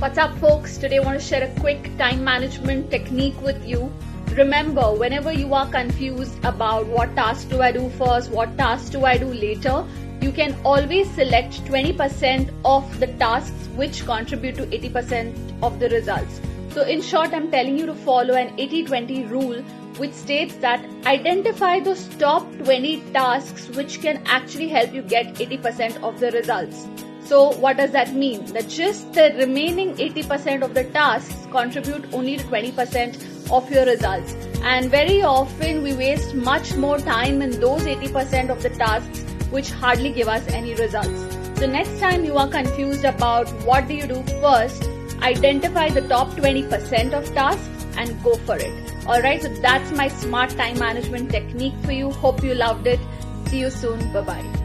What's up, folks? Today I want to share a quick time management technique with you. Remember, whenever you are confused about what task do I do first, what task do I do later, you can always select 20% of the tasks which contribute to 80% of the results. So, in short, I'm telling you to follow an 80 20 rule which states that identify those top 20 tasks which can actually help you get 80% of the results. So, what does that mean? That just the remaining 80% of the tasks contribute only to 20% of your results. And very often we waste much more time in those 80% of the tasks which hardly give us any results. So, next time you are confused about what do you do first, identify the top 20% of tasks and go for it. Alright, so that's my smart time management technique for you. Hope you loved it. See you soon. Bye bye.